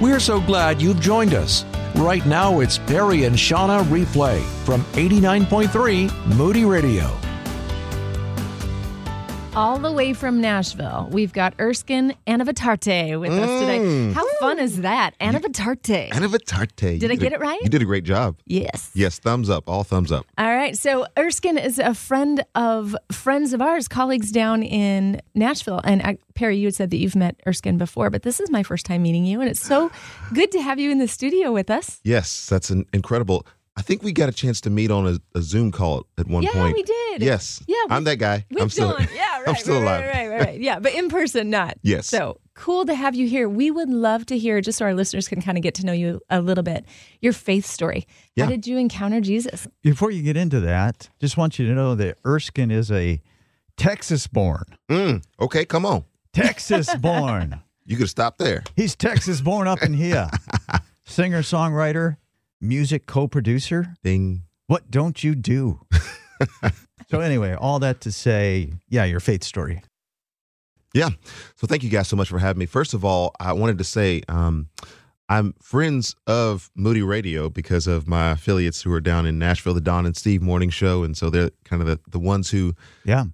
We're so glad you've joined us. Right now, it's Perry and Shauna Replay from 89.3 Moody Radio. All the way from Nashville, we've got Erskine Anavitarte with us today. Mm. How fun is that? Anavitarte. Anavitarte. Did I get it right? You did a great job. yes. Yes, thumbs up. All thumbs up. All right. So Erskine is a friend of friends of ours, colleagues down in Nashville. And I, Perry, you had said that you've met Erskine before, but this is my first time meeting you. And it's so good to have you in the studio with us. Yes, that's an incredible. I think we got a chance to meet on a, a Zoom call at one Yeah, point. we did. Yes. Yeah, I'm that guy. I'm still. done. Yeah. I'm still right, alive. Right, right, right, right. Yeah, but in person, not. Yes. So cool to have you here. We would love to hear, just so our listeners can kind of get to know you a little bit, your faith story. Yeah. How did you encounter Jesus? Before you get into that, just want you to know that Erskine is a Texas born. Mm, okay, come on. Texas born. You could stop there. He's Texas born up in here. Singer, songwriter, music co producer. Ding. What don't you do? So, anyway, all that to say, yeah, your faith story. Yeah. So thank you guys so much for having me. First of all, I wanted to say um, I'm friends of Moody Radio because of my affiliates who are down in Nashville, the Don and Steve morning show. And so they're kind of the, the ones who Yeah.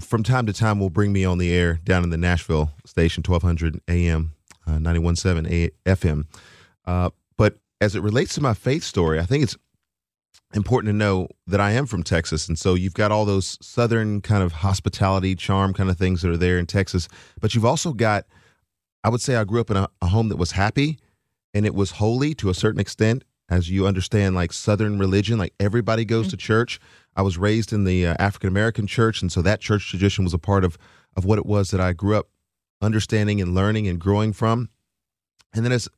from time to time will bring me on the air down in the Nashville station, 1200 AM, uh, 91.7 A- FM. Uh, but as it relates to my faith story, I think it's important to know that I am from Texas. And so you've got all those Southern kind of hospitality, charm kind of things that are there in Texas. But you've also got, I would say I grew up in a, a home that was happy and it was holy to a certain extent. As you understand, like Southern religion, like everybody goes to church. I was raised in the uh, African American church, and so that church tradition was a part of of what it was that I grew up understanding and learning and growing from. And then as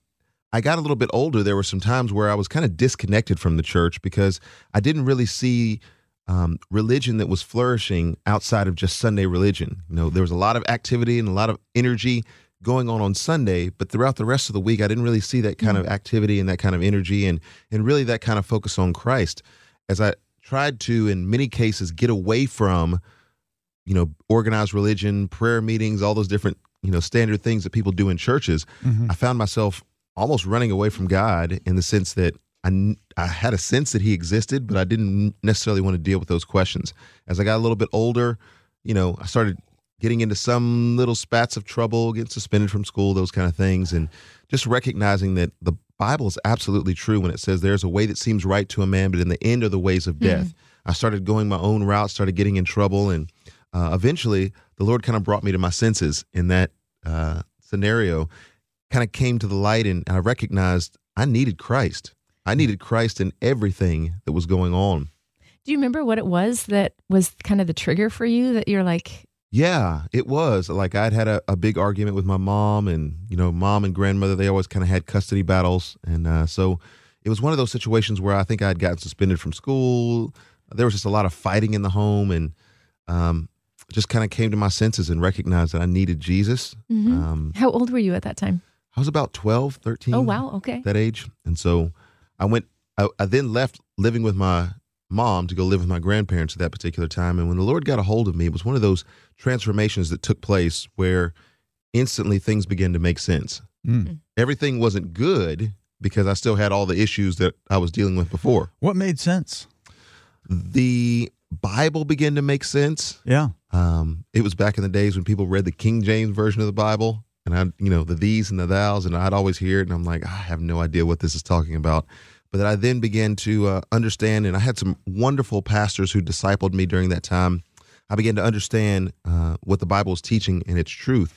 I got a little bit older, there were some times where I was kind of disconnected from the church because I didn't really see um, religion that was flourishing outside of just Sunday religion. You know, there was a lot of activity and a lot of energy going on on Sunday, but throughout the rest of the week, I didn't really see that kind of activity and that kind of energy and and really that kind of focus on Christ. As I tried to, in many cases, get away from, you know, organized religion, prayer meetings, all those different you know standard things that people do in churches, I found myself almost running away from God in the sense that I, I had a sense that He existed, but I didn't necessarily want to deal with those questions. As I got a little bit older, you know, I started getting into some little spats of trouble, getting suspended from school, those kind of things, and just recognizing that the Bible is absolutely true when it says there's a way that seems right to a man, but in the end are the ways of death. I started going my own route, started getting in trouble, and uh, eventually the Lord kind of brought me to my senses in that uh, scenario. Kind of came to the light, and I recognized I needed Christ. I needed Christ in everything that was going on. Do you remember what it was that was kind of the trigger for you that you're like, Yeah, it was. Like I'd had a, a big argument with my mom, and you know, mom and grandmother they always kind of had custody battles, and uh, so it was one of those situations where I think I'd gotten suspended from school. There was just a lot of fighting in the home, and um, just kind of came to my senses and recognized that I needed Jesus. Um, how old were you at that time? I was about 12, 13 Oh, wow. Okay. that age. And so I went, I, I then left living with my mom to go live with my grandparents at that particular time. And when the Lord got a hold of me, it was one of those transformations that took place where instantly things began to make sense. Mm. Everything wasn't good because I still had all the issues that I was dealing with before. What made sense? The Bible began to make sense. Yeah. Um, it was back in the days when people read the King James version of the Bible, and I, you know, the these and the thous, and I'd always hear it, and I'm like, I have no idea what this is talking about. But I then began to uh, understand, and I had some wonderful pastors who discipled me during that time. I began to understand uh, what the Bible is teaching and its truth,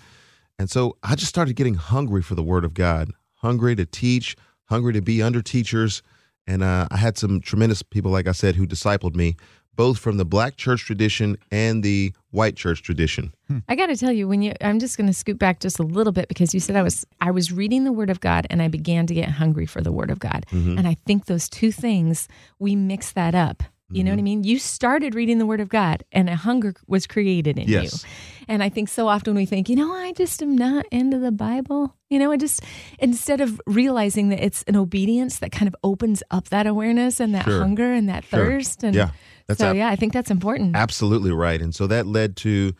and so I just started getting hungry for the Word of God, hungry to teach, hungry to be under teachers, and uh, I had some tremendous people, like I said, who discipled me, both from the Black church tradition and the white church tradition. Hmm. I got to tell you, when you, I'm just going to scoot back just a little bit because you said I was, I was reading the Word of God and I began to get hungry for the Word of God, mm-hmm. and I think those two things we mix that up. You know what I mm-hmm. mean? You started reading the Word of God, and a hunger was created in Yes. you. And I think so often we think, you know, I just am not into the Bible. You know, I just instead of realizing that it's an obedience that kind of opens up that awareness and that Sure. hunger and that Sure. thirst. And Yeah. That's so ab- yeah, I think that's important. Absolutely right. And so that led to,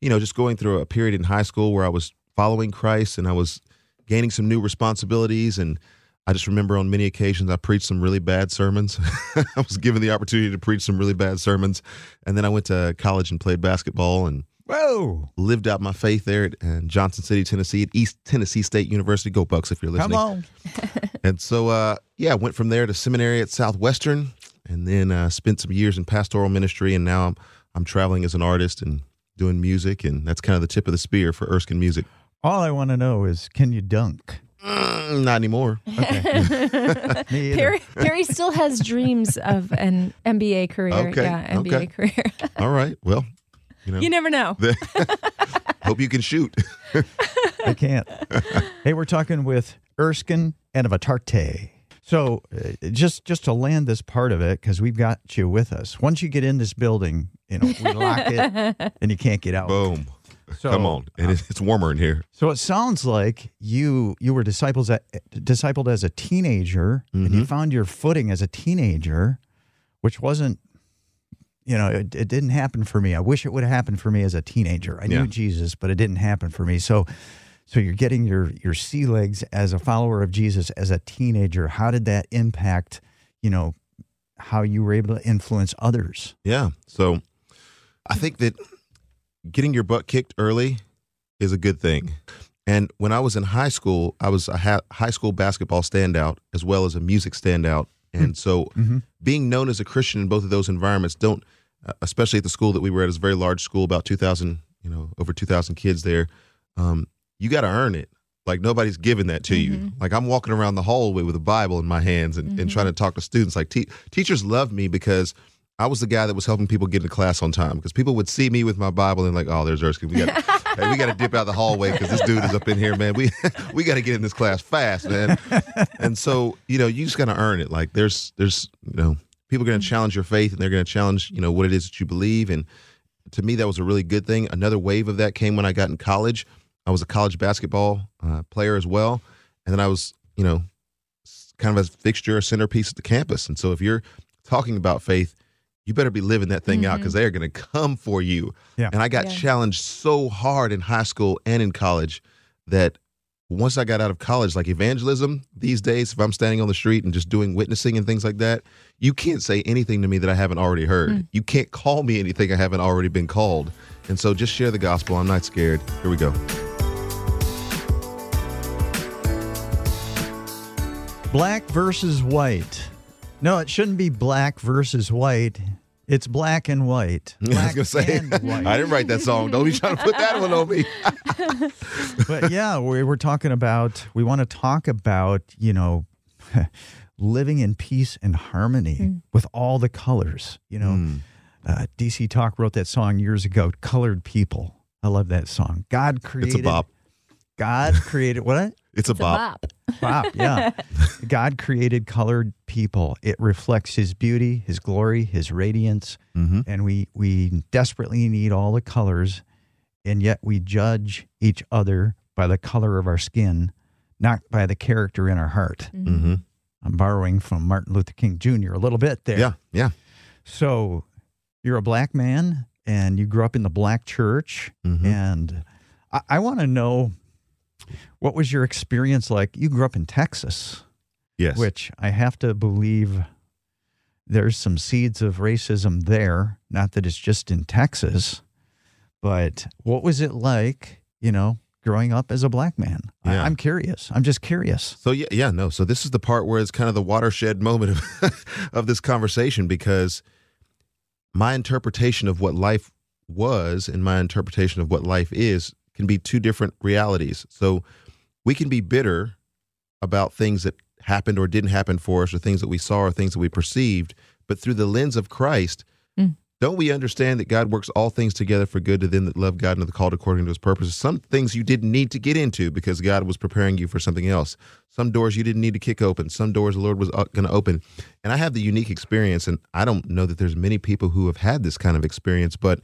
you know, just going through a period in high school where I was following Christ and I was gaining some new responsibilities. And I just remember on many occasions I preached some really bad sermons. I was given the opportunity to preach some really bad sermons. And then I went to college and played basketball and Whoa. lived out my faith there at in Johnson City, Tennessee, at East Tennessee State University. Go Bucs if you're listening. Come on. And so, uh, yeah, I went from there to seminary at Southwestern, and then uh, spent some years in pastoral ministry. And now I'm I'm traveling as an artist and doing music, and that's kind of the tip of the spear for Erskine Music. All I want to know is can you dunk? Mm, not anymore. Me either. Perry, Perry still has dreams of an NBA career. Okay, Yeah, NBA okay. career. All right. Well, you know, you never know. hope you can shoot. I can't. hey, we're talking with Erskine Anavitarte. So, uh, just just to land this part of it, because we've got you with us. Once you get in this building, you know we lock it, and you can't get out. Boom. So, Come on, and it's, it's warmer in here. So it sounds like you you were disciples at, discipled as a teenager, and Mm-hmm. you found your footing as a teenager, which wasn't, you know, it, it didn't happen for me. I wish it would have happened for me as a teenager. I Yeah. knew Jesus, but it didn't happen for me. So, so you're getting your your sea legs as a follower of Jesus as a teenager. How did that impact, you know, how you were able to influence others? Yeah. So I think that getting your butt kicked early is a good thing. And when I was in high school, I was a ha- high school basketball standout as well as a music standout. And so being known as a Christian in both of those environments don't uh, especially at the school that we were at, is a very large school, about 2000, you know, over 2000 kids there. Um, you got to earn it. Like nobody's giving that to you. Mm-hmm. Like I'm walking around the hallway with a Bible in my hands and, and trying mm-hmm. to talk to students. Like te- teachers love me because I was the guy that was helping people get into class on time. Because people would see me with my Bible and like, oh, there's Erskine. We got hey, we got to dip out the hallway because this dude is up in here, man. We we got to get in this class fast, man. and so you know, you just got to earn it. Like there's there's you know, people are going to mm-hmm. challenge your faith and they're going to challenge you know what it is that you believe. And to me, that was a really good thing. Another wave of that came when I got in college. I was a college basketball uh, player as well, and then I was you know kind of a fixture, a centerpiece at the campus. And so if you're talking about faith, you better be living that thing out because they are going to come for you. Yeah. And I got Yeah. challenged so hard in high school and in college that once I got out of college, like evangelism these days, if I'm standing on the street and just doing witnessing and things like that, you can't say anything to me that I haven't already heard. You can't call me anything I haven't already been called. And so just share the gospel. I'm not scared. Here we go. Black versus white. No, it shouldn't be black versus white. It's black and white. I was going to say, white. I didn't write that song. Don't be trying to put that one on me. but yeah, we we're talking about, we want to talk about, you know, living in peace and harmony with all the colors. You know, Hmm. uh, DC Talk wrote that song years ago, Colored People. I love that song. God created. It's a bop. God created what? It's a It's a bop. bop. Bop, yeah. God created colored people. It reflects his beauty, his glory, his radiance, Mm-hmm. and we we desperately need all the colors, and yet we judge each other by the color of our skin, not by the character in our heart. Mm-hmm. I'm borrowing from Martin Luther King Jr. a little bit there. Yeah, yeah. So you're a black man and you grew up in the black church. Mhm. And I, I want to know what was your experience like? You grew up in Texas, Yes. which I have to believe there's some seeds of racism there. Not that it's just in Texas, but what was it like, you know, growing up as a black man? Yeah. I, I'm curious. I'm just curious. So yeah, yeah, no. So this is the part where it's kind of the watershed moment of of this conversation because my interpretation of what life was and my interpretation of what life is can be two different realities. So we can be bitter about things that happened or didn't happen for us or things that we saw or things that we perceived, but through the lens of Christ, Mm. don't we understand that God works all things together for good to them that love God and are called according to his purposes? Some things you didn't need to get into because God was preparing you for something else. Some doors you didn't need to kick open. Some doors the Lord was going to open. And I have the unique experience, and I don't know that there's many people who have had this kind of experience, but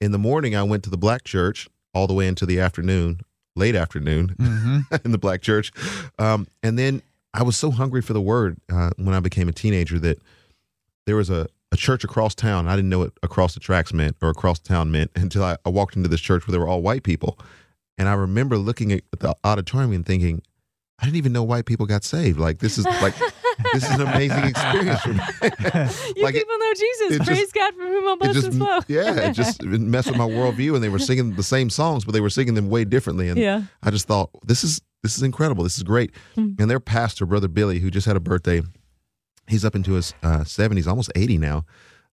in the morning I went to the black church all the way into the afternoon, late afternoon in the black church. Um, and then I was so hungry for the word uh, when I became a teenager that there was a, a church across town. I didn't know what across the tracks meant or across town meant until I, I walked into this church where they were all white people. And I remember looking at the auditorium and thinking, I didn't even know white people got saved. Like this is like this is an amazing experience for me. You Like, it- people know Jesus. Praise just- God from whom all blessings flow. yeah, it just it messed with my worldview, and they were singing the same songs, but they were singing them way differently. And Yeah. I just thought this is this is incredible. This is great. Hmm. And their pastor, brother Billy, who just had a birthday, he's up into his uh, seventies, almost eighty now.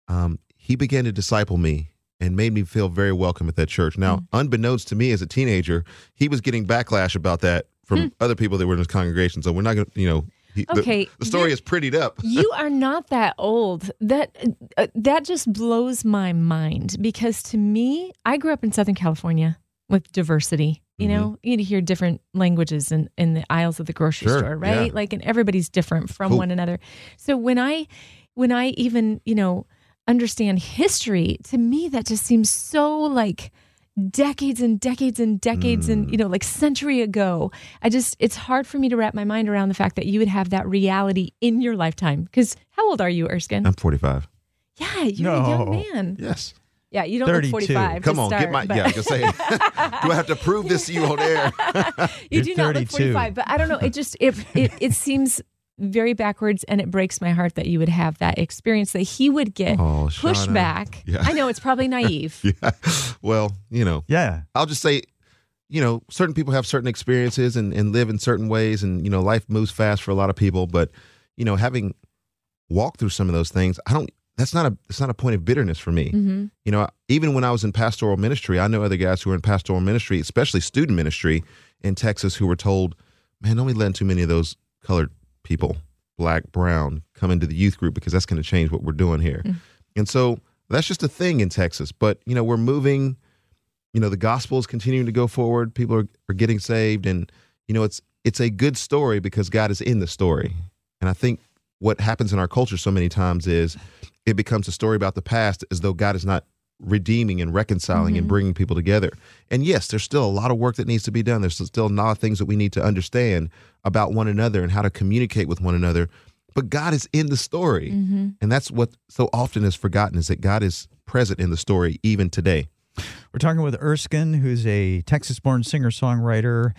Um, he began to disciple me and made me feel very welcome at that church. Now, Hmm. unbeknownst to me as a teenager, he was getting backlash about that from other people that were in his congregation. So we're not going to, you know. He, the-. Okay, the, story is prettied up. you are not that old. That uh, that just blows my mind because to me, I grew up in Southern California with diversity. You know, you hear different languages in, in the aisles of the grocery Sure, store, right? yeah. Like, and everybody's different from Cool. one another. So when I when I even you know understand history, to me that just seems so like decades and decades and decades and mm. you know like century ago i just it's hard for me to wrap my mind around the fact that you would have that reality in your lifetime because how old are you erskine I'm 45. yeah you're a young man Yes. yeah you don't 32. look 45 Come on, start, get my. but- Yeah, I say. do I have to prove this to you on air? you You're do not look 45 but i don't know it just it, it it seems very backwards and it breaks my heart that you would have that experience that he would get Oh, Shauna. pushback Yeah. i know it's probably naive yeah. Well, you know, Yeah. I'll just say, you know, certain people have certain experiences and, and live in certain ways, and you know, life moves fast for a lot of people. But you know, having walked through some of those things, I don't. That's not a. It's not a point of bitterness for me. hmm You know, even when I was in pastoral ministry, I know other guys who were in pastoral ministry, especially student ministry in Texas, who were told, "Man, don't be letting too many of those colored people, black, brown, come into the youth group because that's going to change what we're doing here." Hmm. And so that's just a thing in Texas. But you know, we're moving. You know, the gospel is continuing to go forward. People are, are getting saved, and you know, it's it's a good story because God is in the story. And I think what happens in our culture so many times is it becomes a story about the past as though God is not redeeming and reconciling and bringing people together. And yes, there's still a lot of work that needs to be done. There's still a lot of things that we need to understand about one another and how to communicate with one another. But God is in the story. And that's what so often is forgotten is that God is present in the story even today. We're talking with Erskine, who's a Texas born singer songwriter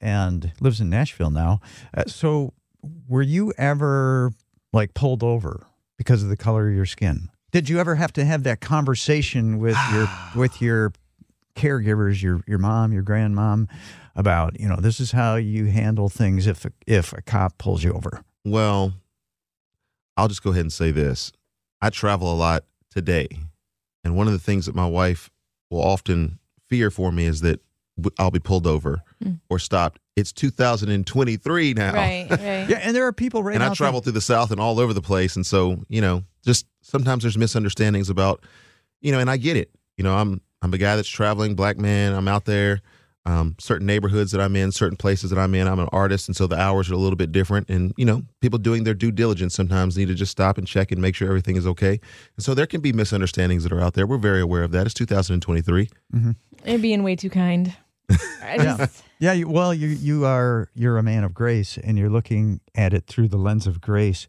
and lives in Nashville now. Uh, so, were you ever like pulled over because of the color of your skin? Did you ever have to have that conversation with your with your caregivers, your your mom, your grandmom, about you know this is how you handle things if if a cop pulls you over? Well, I'll just go ahead and say this. I travel a lot today. And one of the things that my wife will often fear for me is that I'll be pulled over or stopped. It's 2023 now. right right Yeah, and there are people right and now. I travel through the South and all over the place. And so, you know, just sometimes there's misunderstandings about, you know, and I get it. You know, I'm I'm a guy that's traveling, black man. I'm out there, um, certain neighborhoods that I'm in, certain places that I'm in. I'm an artist, and so the hours are a little bit different. And you know, people doing their due diligence sometimes need to just stop and check and make sure everything is okay. And so there can be misunderstandings that are out there. We're very aware of that. It's 2023. You're being way too kind. I Yeah. Yeah, you, well, you you are you're a man of grace, and you're looking at it through the lens of grace.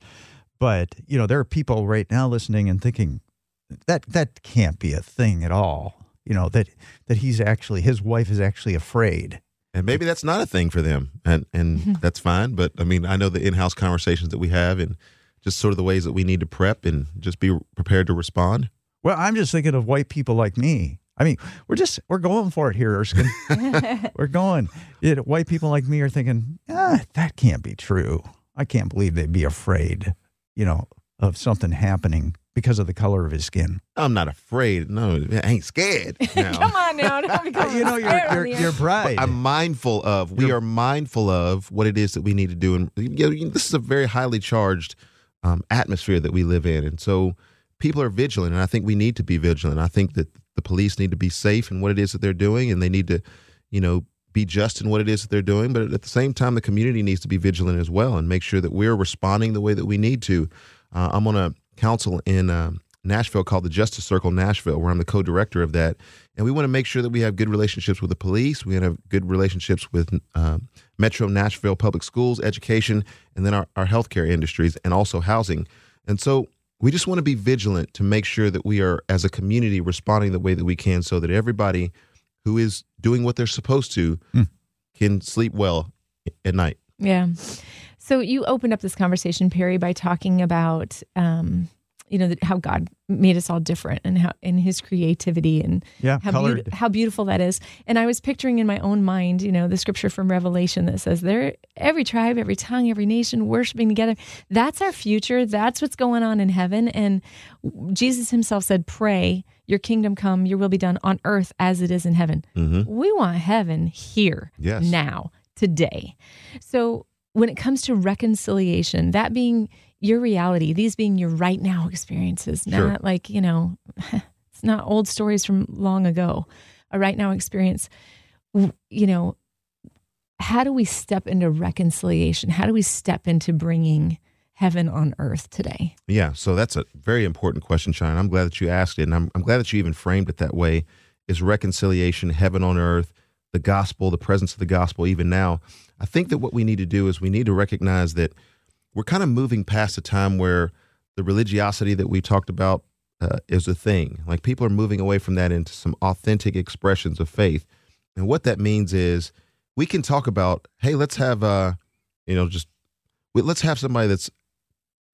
But you know, there are people right now listening and thinking that that can't be a thing at all. You know that that he's actually his wife is actually afraid. And maybe that's not a thing for them, and and that's fine. But I mean, I know the in-house conversations that we have, and just sort of the ways that we need to prep and just be prepared to respond. Well, I'm just thinking of white people like me. I mean, we're just we're going for it here, Erskine. we're going. It, white people like me are thinking, ah, that can't be true. I can't believe they'd be afraid, you know, of something happening because of the color of his skin. I'm not afraid. No, I ain't scared. Now. come on now. Don't become you know, you're scared you're, the you're air. bride. I'm mindful of. We are mindful of what it is that we need to do, and you know, this is a very highly charged um, atmosphere that we live in, and so people are vigilant, and I think we need to be vigilant. I think that the police need to be safe in what it is that they're doing, and they need to, you know, be just in what it is that they're doing. But at the same time, the community needs to be vigilant as well, and make sure that we're responding the way that we need to. Uh, I'm on a council in. Um, Nashville called the Justice Circle Nashville, where I'm the co-director of that, and we want to make sure that we have good relationships with the police. We have good relationships with um, Metro Nashville Public Schools, education, and then our, our healthcare industries, and also housing. And so we just want to be vigilant to make sure that we are, as a community, responding the way that we can, so that everybody who is doing what they're supposed to Mm. can sleep well at night. Yeah. So you opened up this conversation, Perry, by talking about, um, you know, how God made us all different and how in His creativity and Yeah, how, beaut- how beautiful that is. And I was picturing in my own mind, you know, the scripture from Revelation that says there, every tribe, every tongue, every nation worshiping together. That's our future. That's what's going on in heaven. And Jesus Himself said, "Pray, Your kingdom come, Your will be done on earth as it is in heaven." Mm-hmm. We want heaven here, Yes. now, today. So when it comes to reconciliation, that being your reality, these being your right now experiences, Sure. not like, you know, it's not old stories from long ago, a right now experience. You know, how do we step into reconciliation? How do we step into bringing heaven on earth today? Yeah, so that's a very important question, Sean. I'm glad that you asked it, and I'm, I'm glad that you even framed it that way. Is reconciliation, heaven on earth, the gospel, the presence of the gospel, even now? I think that what we need to do is we need to recognize that we're kind of moving past a time where the religiosity that we talked about uh, is a thing. Like people are moving away from that into some authentic expressions of faith, and what that means is we can talk about, hey, let's have, uh, you know, just we- let's have somebody that's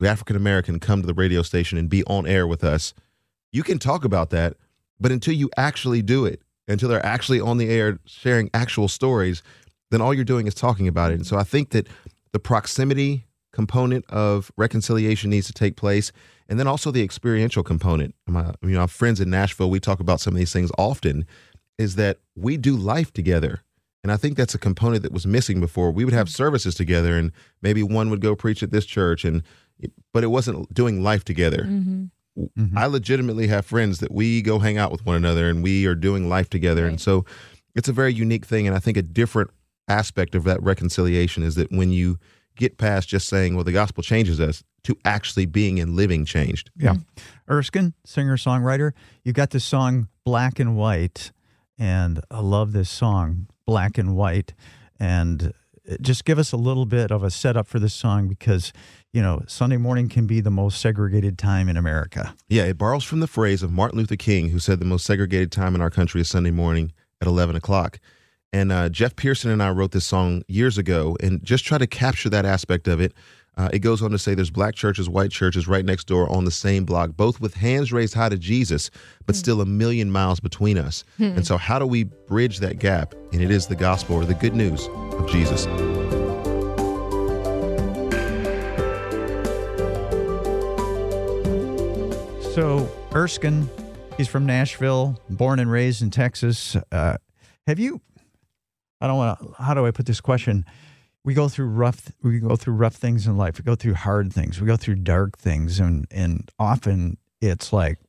African American come to the radio station and be on air with us, you can talk about that. But until you actually do it, until they're actually on the air sharing actual stories, then all you're doing is talking about it. And so I think that the proximity component of reconciliation needs to take place. And then also the experiential component. My, you know, our friends in Nashville, we talk about some of these things often, is that we do life together. And I think that's a component that was missing before. We would have services together and maybe one would go preach at this church and but it wasn't doing life together. Mm-hmm. Mhm. I legitimately have friends that we go hang out with one another and we are doing life together. And so it's a very unique thing. And I think a different aspect of that reconciliation is that when you get past just saying, well, the gospel changes us to actually being and living changed. Yeah. Erskine, singer songwriter, you got this song Black and White, and I love this song, Black and White. And uh, just give us a little bit of a setup for this song because, you know, Sunday morning can be the most segregated time in America. Yeah, it borrows from the phrase of Martin Luther King, who said the most segregated time in our country is Sunday morning at 11 o'clock. And uh, Jeff Pearson and I wrote this song years ago and just try to capture that aspect of it. Uh, it goes on to say there's black churches, white churches right next door on the same block, both with hands raised high to Jesus, but still a million miles between us. And so, how do we bridge that gap? And it is the gospel or the good news of Jesus. So, Erskine, he's from Nashville, born and raised in Texas. Uh, have you? I don't want to. How do I put this question? We go through rough. We go through rough things in life. We go through hard things. We go through dark things, and and often it's like,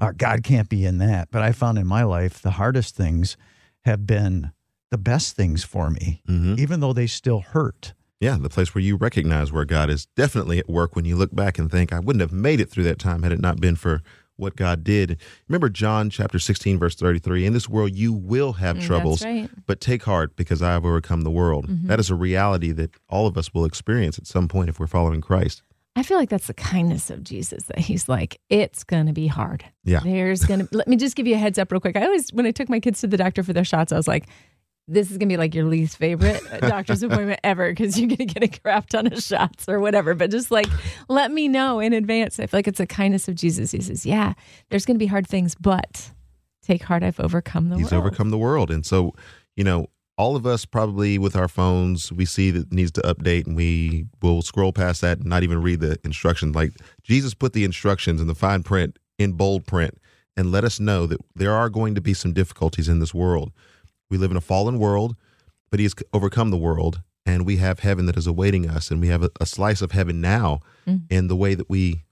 oh, God can't be in that. But I found in my life the hardest things have been the best things for me, hmm even though they still hurt. Yeah, the place where you recognize where God is definitely at work when you look back and think, I wouldn't have made it through that time had it not been for what God did. Remember John chapter 16, verse 33 In this world you will have troubles, Mm, That's right. but take heart because I have overcome the world. Mhm. That is a reality that all of us will experience at some point if we're following Christ. I feel like that's the kindness of Jesus that he's like, it's going to be hard. Yeah. There's going to, let me just give you a heads up real quick. I always, when I took my kids to the doctor for their shots, I was like, this is going to be like your least favorite uh, doctor's appointment ever because you're going to get a crap ton of shots or whatever. But just like, let me know in advance. I feel like it's the kindness of Jesus. He says, yeah, there's going to be hard things, but take heart. I've overcome the He's world. overcome the world. And so, you know, all of us probably with our phones, we see that it needs to update and we will scroll past that and not even read the instructions. Like Jesus put the instructions in the fine print in bold print and let us know that there are going to be some difficulties in this world. We live in a fallen world, but He has overcome the world and we have heaven that is awaiting us. And we have a, a slice of heaven now Mm. in the way that we,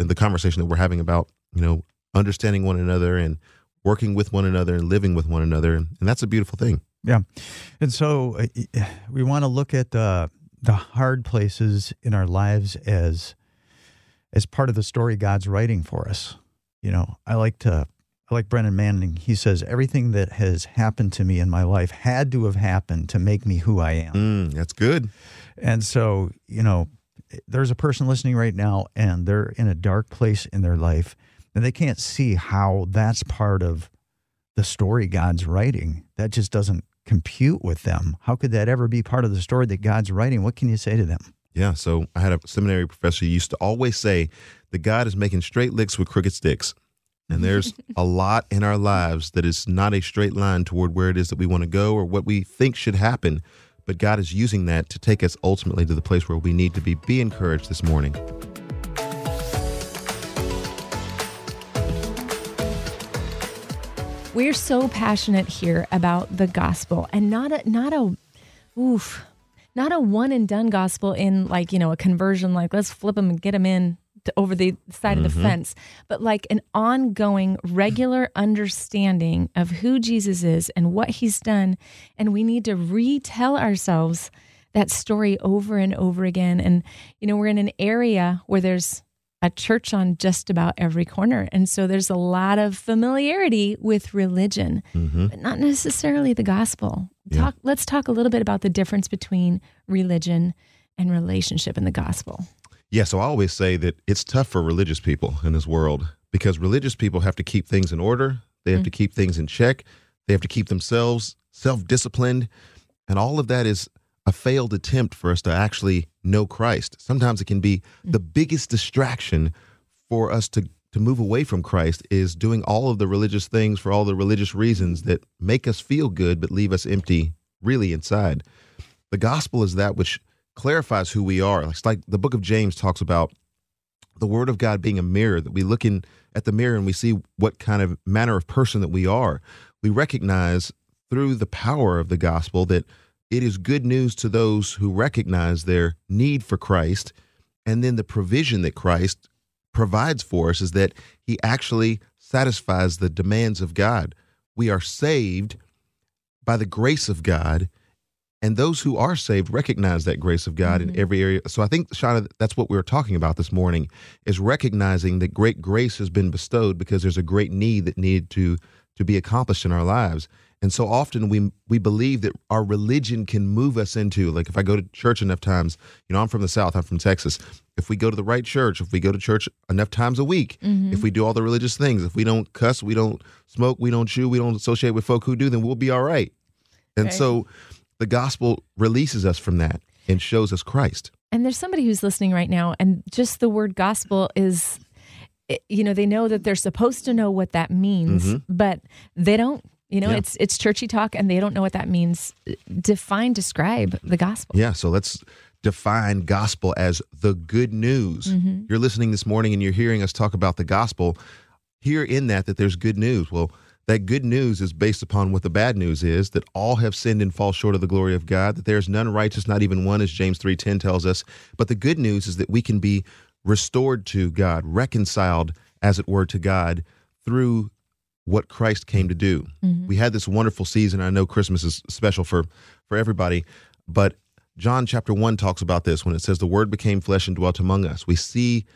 in the conversation that we're having about, you know, understanding one another and working with one another and living with one another. And, and that's a beautiful thing. Yeah, and so uh, we want to look at the the hard places in our lives as as part of the story God's writing for us. You know, I like to I like Brennan Manning. He says everything that has happened to me in my life had to have happened to make me who I am. Mm, that's good. And so, you know, there's a person listening right now and they're in a dark place in their life and they can't see how that's part of the story God's writing. That just doesn't compute with them. How could that ever be part of the story that God's writing? What can you say to them? Yeah, so I had a seminary professor who used to always say that God is making straight licks with crooked sticks. And there's a lot in our lives that is not a straight line toward where it is that we want to go or what we think should happen. But God is using that to take us ultimately to the place where we need to be. Be encouraged this morning. We're so passionate here about the gospel and not a not a oof, not a one and done gospel in like, you know, a conversion like let's flip them and get them in over the side of the mm-hmm. fence, but like an ongoing regular understanding of who Jesus is and what he's done and we need to retell ourselves that story over and over again and you know, we're in an area where there's a church on just about every corner. And so there's a lot of familiarity with religion, mm-hmm. but not necessarily the gospel. Talk let's talk a little bit about the difference between religion and relationship in the gospel. Yeah, so I always say that it's tough for religious people in this world because religious people have to keep things in order, they have to mm. keep things in check, they have to keep themselves self disciplined. And all of that is a failed attempt for us to actually know Christ. Sometimes it can be mm. the biggest distraction for us to, to move away from Christ is doing all of the religious things for all the religious reasons that make us feel good but leave us empty really inside. The gospel is that which clarifies who we are. It's like the book of James talks about the word of God being a mirror that we look in at the mirror and we see what kind of manner of person that we are. We recognize through the power of the gospel that it is good news to those who recognize their need for Christ and then the provision that Christ provides for us is that he actually satisfies the demands of God. We are saved by the grace of God and those who are saved recognize that grace of God in mm-hmm. every area. So I think, Shauna, that's what we were talking about this morning: is recognizing that great grace has been bestowed because there's a great need that needed to to be accomplished in our lives. And so often we we believe that our religion can move us into like if I go to church enough times, you know, I'm from the South, I'm from Texas. If we go to the right church, if we go to church enough times a week, if mm-hmm. we do all the religious things, if we don't cuss, we don't smoke, we don't chew, we don't associate with folk who do, then we'll be all right. And so the gospel releases us from that and shows us Christ. And there's somebody who's listening right now, and just the word gospel is, you know, they know that they're supposed to know what that means, but they don't. You know, Mm-hmm. Yeah. it's it's churchy talk, and they don't know what that means. Define, describe the gospel. Yeah, so let's define gospel as the good news. You're listening this morning and you're hearing us talk about the gospel. Hear in that that there's good news. Well, that good news is based upon what the bad news is that all have sinned and fall short of the glory of God, that there's none righteous, not even one, as James 3:10 tells us. But the good news is that we can be restored to God, reconciled, as it were, to God through what Christ came to do. Mm-hmm. We had this wonderful season. I know Christmas is special for for everybody, but John chapter 1 talks about this when it says the word became flesh and dwelt among us. We see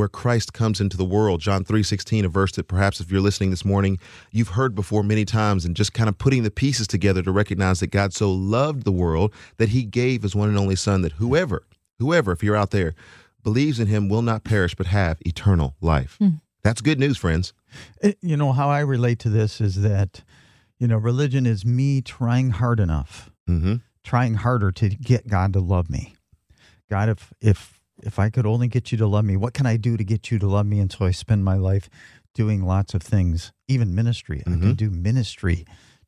where Christ comes into the world. John 3:16, a verse that perhaps if you're listening this morning, you've heard before many times and just kind of putting the pieces together to recognize that God so loved the world that he gave his one and only son that whoever, whoever if you're out there believes in him will not perish but have eternal life. That's good news, friends. It- you know how I relate to this is that you know religion is me trying hard enough Mhm. trying harder to get god to love me god if if if i could only get you to love me what can i do to get you to love me and so i spend my life doing lots of things even ministry i can do ministry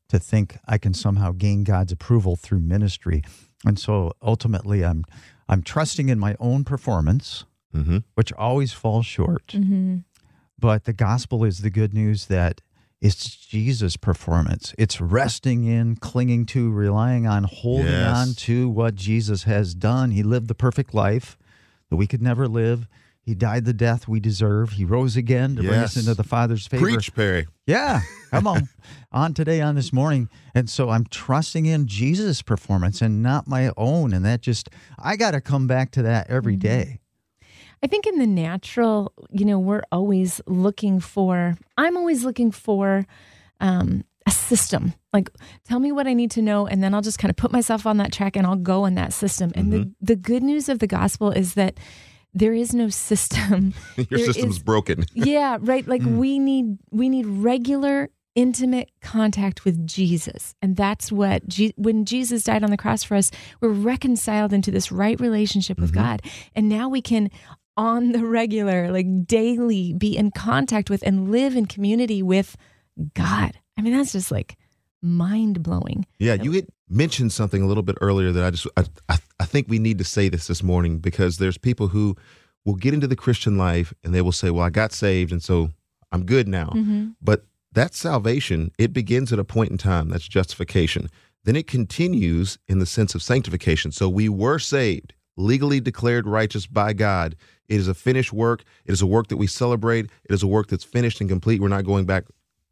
to think i can somehow gain god's approval through ministry and so ultimately i'm i'm trusting in my own performance Mhm. which always falls short Mm-hmm. but the gospel is the good news that it's Jesus' performance. It's resting in, clinging to, relying on, holding Yes. on to what Jesus has done. He lived the perfect life that we could never live. He died the death we deserve. He rose again to bring us into the Father's favor. Preach, Perry. Yeah, come on. on today, on this morning. And so I'm trusting in Jesus' performance and not my own. And that just, I got to come back to that every day. I think in the natural, you know, we're always looking for, I'm always looking for um, a system. Like, tell me what I need to know, and then I'll just kind of put myself on that track and I'll go in that system. And the, mm-hmm. the good news of the gospel is that there is no system. Your There system's is- broken. yeah, right. Like mm. we need we need regular intimate contact with Jesus. And that's what, Je- when Jesus died on the cross for us, we're reconciled into this right relationship with mm-hmm. God. And now we can, on the regular, like daily, be in contact with and live in community with God. I mean, that's just like mind blowing. Yeah, you had mentioned something a little bit earlier that I just I, I, I think we need to say this this morning because there's people who will get into the Christian life and they will say, "Well, I got saved and so I'm good now." Mm-hmm. But that salvation, it begins at a point in time. That's justification. Then it continues in the sense of sanctification. So we were saved, legally declared righteous by God. It is a finished work. It is a work that we celebrate. It is a work that's finished and complete. We're not going back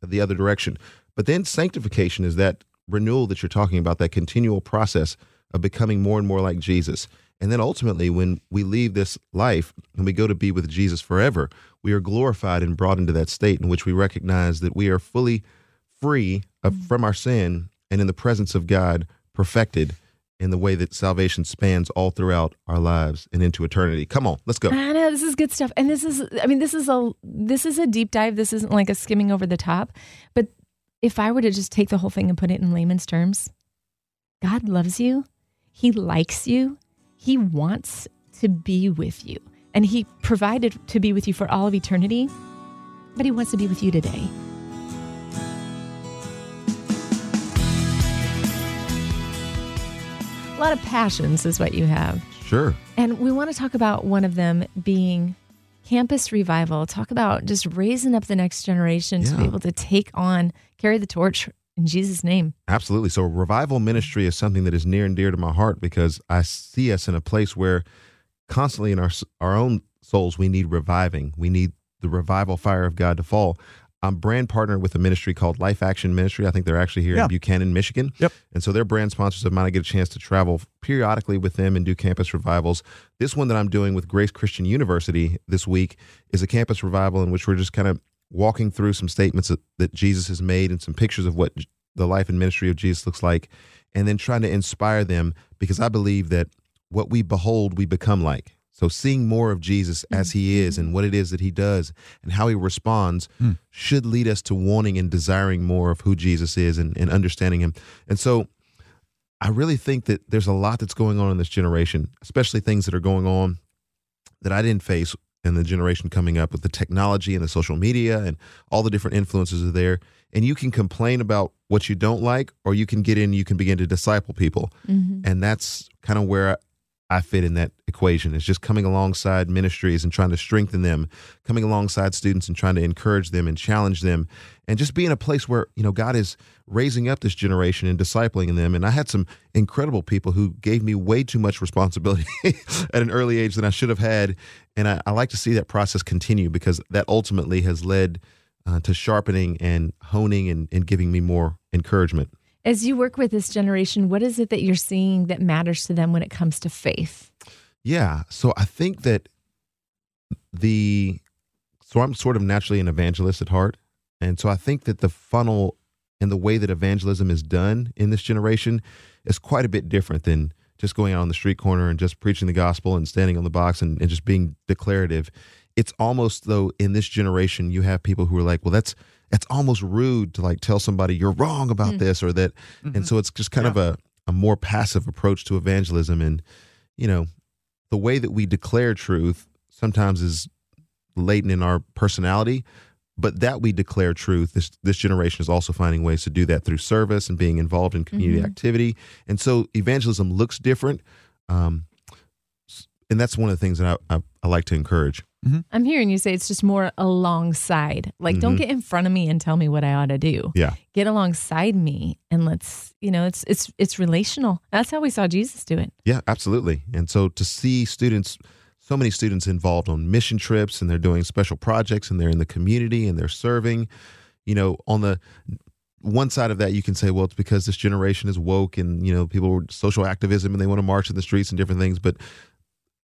the other direction. But then sanctification is that renewal that you're talking about, that continual process of becoming more and more like Jesus. And then ultimately, when we leave this life and we go to be with Jesus forever, we are glorified and brought into that state in which we recognize that we are fully free of, mm. from our sin and in the presence of God, perfected in the way that salvation spans all throughout our lives and into eternity. Come on, let's go. I know this is good stuff, and this is I mean this is a this is a deep dive. This isn't like a skimming over the top. But if I were to just take the whole thing and put it in layman's terms, God loves you. He likes you. He wants to be with you, and He provided to be with you for all of eternity. But He wants to be with you today. A lot of passions is what you have. Sure. And we want to talk about one of them being campus revival. Talk about just raising up the next generation to be able to take on, carry the torch in Jesus' name. Absolutely. So, revival ministry is something that is near and dear to my heart because I see us in a place where constantly in our our own souls we need reviving. We need the revival fire of God to fall. I'm brand partnered with a ministry called Life Action Ministry. I think they're actually here Yeah. in Buchanan, Michigan. Yep. And so they're brand sponsors of mine. I get a chance to travel periodically with them and do campus revivals. This one that I'm doing with Grace Christian University this week is a campus revival in which we're just kind of walking through some statements that, that Jesus has made and some pictures of what the life and ministry of Jesus looks like, and then trying to inspire them because I believe that what we behold, we become like. So seeing more of Jesus as he is and mm-hmm. what it is that he does and how he responds hmm. should lead us to wanting and desiring more of who Jesus is and, and understanding him. And so I really think that there's a lot that's going on in this generation, especially things that are going on that I didn't face in the generation coming up with the technology and the social media and all the different influences are there. And you can complain about what you don't like, or you can get in, you can begin to disciple people. Mm-hmm. And that's kind of where I fit in that equation. It's just coming alongside ministries and trying to strengthen them, coming alongside students and trying to encourage them and challenge them, and just being a place where, you know, God is raising up this generation and discipling them. And I had some incredible people who gave me way too much responsibility at an early age than I should have had. And I, I like to see that process continue because that ultimately has led uh, to sharpening and honing and, and giving me more encouragement. As you work with this generation, what is it that you're seeing that matters to them when it comes to faith? Yeah. So I think that the so I'm sort of naturally an evangelist at heart. And so I think that the funnel and the way that evangelism is done in this generation is quite a bit different than just going out on the street corner and just preaching the gospel and standing on the box and, and just being declarative. It's almost though in this generation you have people who are like, well, that's that's almost rude to like tell somebody you're wrong about mm. this or that. And so mm-hmm. it's just kind of a, a more passive approach to evangelism. And you know the way that we declare truth sometimes is latent in our personality but that we declare truth this this generation is also finding ways to do that through service and being involved in community mm-hmm. activity. And so evangelism looks different um, and that's one of the things that I, I, I like to encourage Mm-hmm. I'm hearing you say it's just more alongside. Like, don't mm-hmm. get in front of me and tell me what I ought to do. yeah Get alongside me and let's, you know, it's it's it's relational. That's how we saw Jesus do it. Yeah, absolutely. And so to see students, so many students involved on mission trips and they're doing special projects and they're in the community and they're serving, you know, on the one side of that, you can say, well, it's because this generation is woke and, you know, people are social activism and they want to march in the streets and different things. But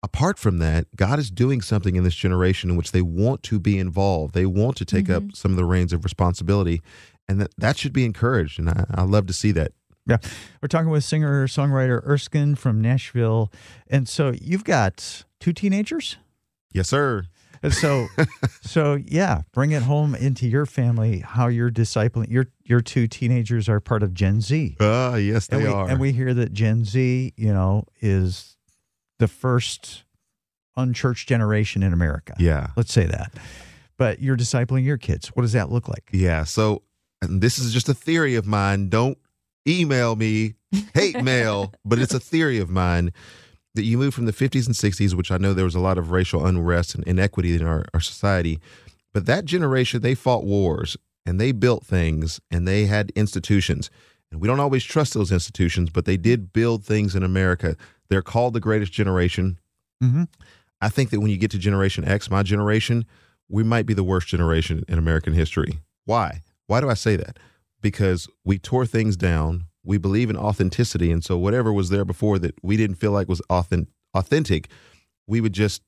apart from that, God is doing something in this generation in which they want to be involved. They want to take up some of the reins of responsibility. And that, that should be encouraged. And I, I love to see that. Yeah. We're talking with singer songwriter Erskine from Nashville. And so you've got two teenagers? Yes, sir. And so so yeah, bring it home into your family how you're discipling your your two teenagers are part of Gen Z. Ah, yes, they and we, are. And we hear that Gen Z, you know, is the first unchurched generation in America. yeah. Let's say that. But you're discipling your kids. What does that look like? Yeah. So and this is just a theory of mine. Don't email me hate mail, but it's a theory of mine that you move from the 50s and 60s, which I know there was a lot of racial unrest and inequity in our, our society. But that generation, they fought wars and they built things and they had institutions. And we don't always trust those institutions, but they did build things in America. They're called the greatest generation. Mm-hmm. I think that when you get to Generation X, my generation, we might be the worst generation in American history. Why? Why do I say that? Because we tore things down. We believe in authenticity. And so whatever was there before that we didn't feel like was authentic, authentic we would just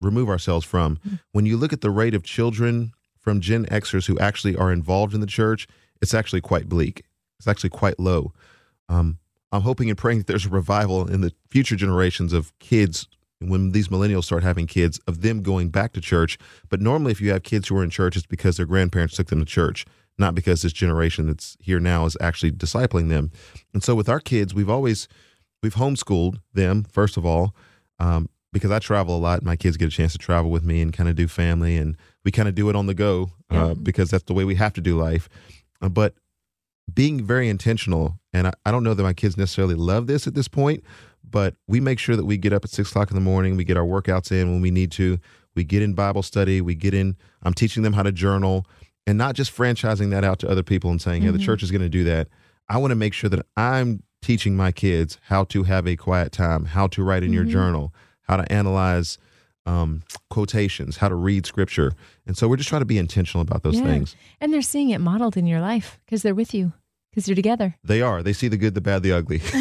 remove ourselves from. When you look at the rate of children from Gen Xers who actually are involved in the church, it's actually quite bleak. It's actually quite low. Um, I'm hoping and praying that there's a revival in the future generations of kids when these millennials start having kids of them going back to church. But normally, if you have kids who are in church, it's because their grandparents took them to church, not because this generation that's here now is actually discipling them. And so, with our kids, we've always we've homeschooled them first of all, um, because I travel a lot. My kids get a chance to travel with me and kind of do family, and we kind of do it on the go uh, because that's the way we have to do life. Uh, but being very intentional, and I, I don't know that my kids necessarily love this at this point, but we make sure that we get up at six o'clock in the morning. We get our workouts in when we need to. We get in Bible study. We get in. I'm teaching them how to journal, and not just franchising that out to other people and saying, "Yeah, the mm-hmm. church is going to do that." I want to make sure that I'm teaching my kids how to have a quiet time, how to write in your mm-hmm. journal, how to analyze um, quotations, how to read scripture, and so we're just trying to be intentional about those Yeah. things. And they're seeing it modeled in your life because they're with you, because you're together. They are. They see the good, the bad, the ugly.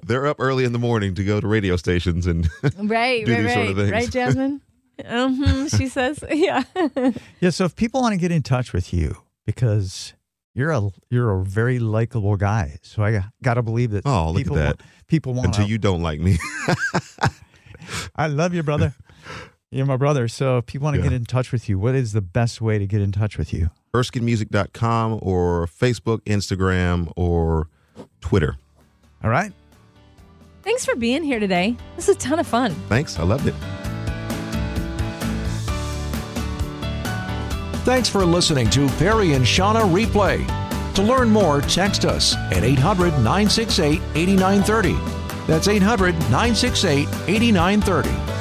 They're up early in the morning to go to radio stations and Right, Do right, these right. sort of things. Right, Jasmine? um, she says, yeah. Yeah. So if people want to get in touch with you because you're a you're a very likable guy, so I got to believe that. Oh, look at that. Want, people want until you don't like me. I love you, brother. You're my brother. So if people want to Yeah. get in touch with you, what is the best way to get in touch with you? ErskineMusic.com or Facebook, Instagram, or Twitter. All right. Thanks for being here today. This is a ton of fun. Thanks. I loved it. Thanks for listening to Perry and Shauna Replay. To learn more, text us at 800 968 8930. That's 800 968 8930.